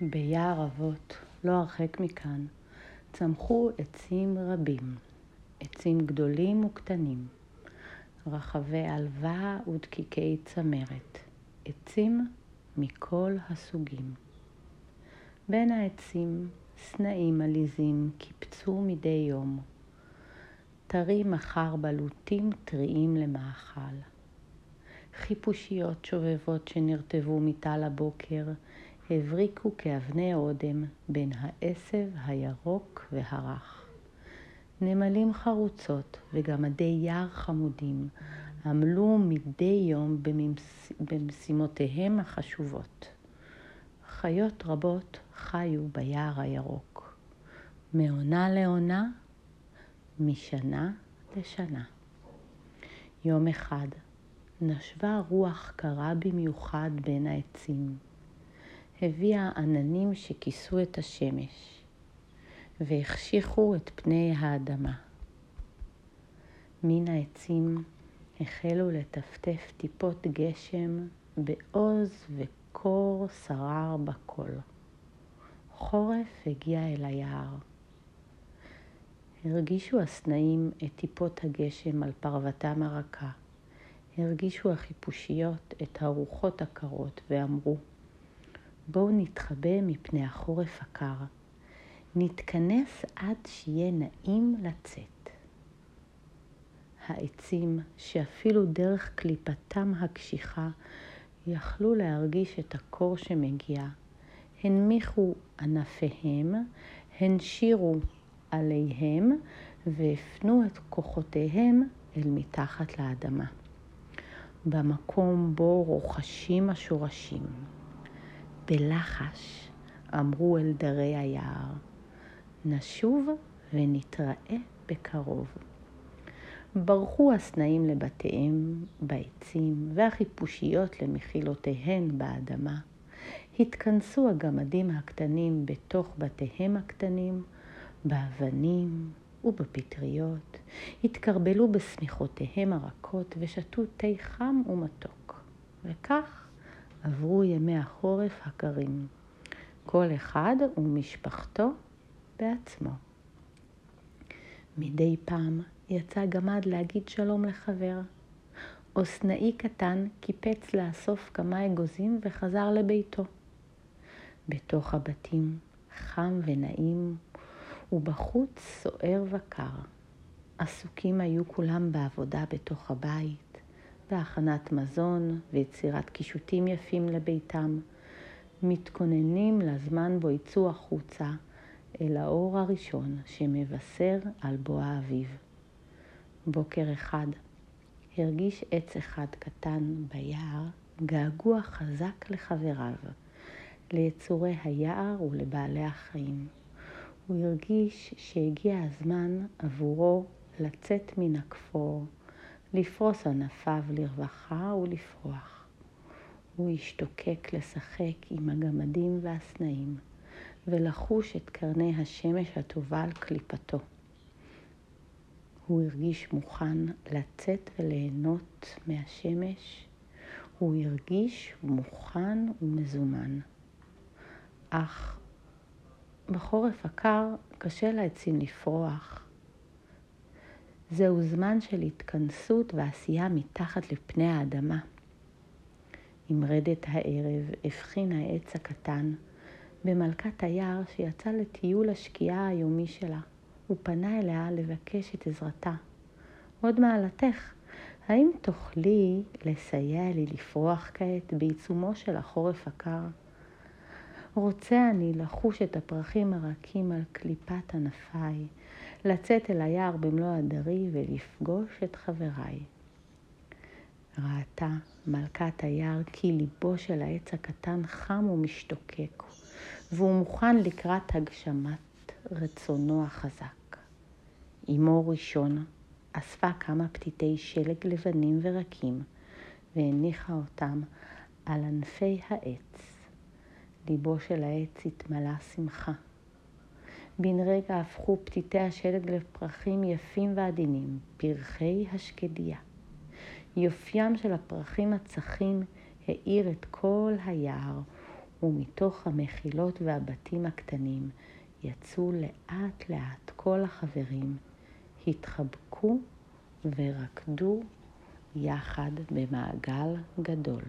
ביער אבות, לא הרחק מכאן, צמחו עצים רבים, עצים גדולים וקטנים, רחבי עלווה ודקיקי צמרת, עצים מכל הסוגים. בין העצים סנאים עליזים קיפצו מדי יום, טרי מחר בלוטים טריים למאכל. חיפושיות שובבות שנרטבו מטל הבוקר, הבריקו כאבני אודם בין העשב הירוק והרך. נמלים חרוצות וגמדי יער חמודים עמלו מדי יום בממש... במשימותיהם החשובות. חיות רבות חיו ביער הירוק, מעונה לעונה, משנה לשנה. יום אחד נשבה רוח קרה במיוחד בין העצים. הביאה עננים שכיסו את השמש והחשיכו את פני האדמה. מן העצים החלו לטפטף טיפות גשם בעוז וקור שרר בקול. חורף הגיע אל היער. הרגישו הסנאים את טיפות הגשם על פרוותם הרכה. הרגישו החיפושיות את הרוחות הקרות ואמרו, בואו נתחבא מפני החורף הקר. נתכנס עד שיהיה נעים לצאת. העצים, שאפילו דרך קליפתם הקשיחה, יכלו להרגיש את הקור שמגיע, הנמיכו ענפיהם, הנשירו עליהם והפנו את כוחותיהם אל מתחת לאדמה. במקום בו רוחשים השורשים. בלחש אמרו אל דרי היער, נשוב ונתראה בקרוב. ברחו הסנאים לבתיהם בעצים והחיפושיות למחילותיהן באדמה. התכנסו הגמדים הקטנים בתוך בתיהם הקטנים, באבנים ובפטריות, התקרבלו בשמיכותיהם הרכות ושתו תה חם ומתוק. וכך עברו ימי החורף הקרים, כל אחד ומשפחתו בעצמו. מדי פעם יצא גמד להגיד שלום לחבר. או סנאי קטן קיפץ לאסוף כמה אגוזים וחזר לביתו. בתוך הבתים חם ונעים, ובחוץ סוער וקר. עסוקים היו כולם בעבודה בתוך הבית, בהכנת מזון ויצירת קישוטים יפים לביתם, מתכוננים לזמן בו יצאו החוצה אל האור הראשון שמבשר על בוא האביב. בוקר אחד הרגיש עץ אחד קטן ביער געגוע חזק לחבריו, ליצורי היער ולבעלי החיים. הוא הרגיש שהגיע הזמן עבורו לצאת מן הכפור, לפרוס ענפיו לרווחה ולפרוח. הוא השתוקק לשחק עם הגמדים והסנאים ולחוש את קרני השמש הטובה על קליפתו. הוא הרגיש מוכן לצאת וליהנות מהשמש. הוא הרגיש מוכן ומזומן. אך בחורף הקר קשה לעצים לפרוח. זהו זמן של התכנסות ועשייה מתחת לפני האדמה. עם רדת הערב הבחין העץ הקטן במלכת היער שיצא לטיול השקיעה היומי שלה. הוא פנה אליה לבקש את עזרתה. עוד מעלתך, האם תוכלי לסייע לי לפרוח כעת בעיצומו של החורף הקר? רוצה אני לחוש את הפרחים הרכים על קליפת ענפיי, לצאת אל היער במלוא הדרי ולפגוש את חבריי. ראתה מלכת היער כי ליבו של העץ הקטן חם ומשתוקק, והוא מוכן לקראת הגשמת רצונו החזק. אמו ראשון אספה כמה פתיתי שלג לבנים ורקים והניחה אותם על ענפי העץ. ליבו של העץ התמלא שמחה. בן רגע הפכו פתיתי השלג לפרחים יפים ועדינים, פרחי השקדיה. יופיים של הפרחים הצחים האיר את כל היער, ומתוך המחילות והבתים הקטנים יצאו לאט לאט כל החברים, התחבקו ורקדו יחד במעגל גדול.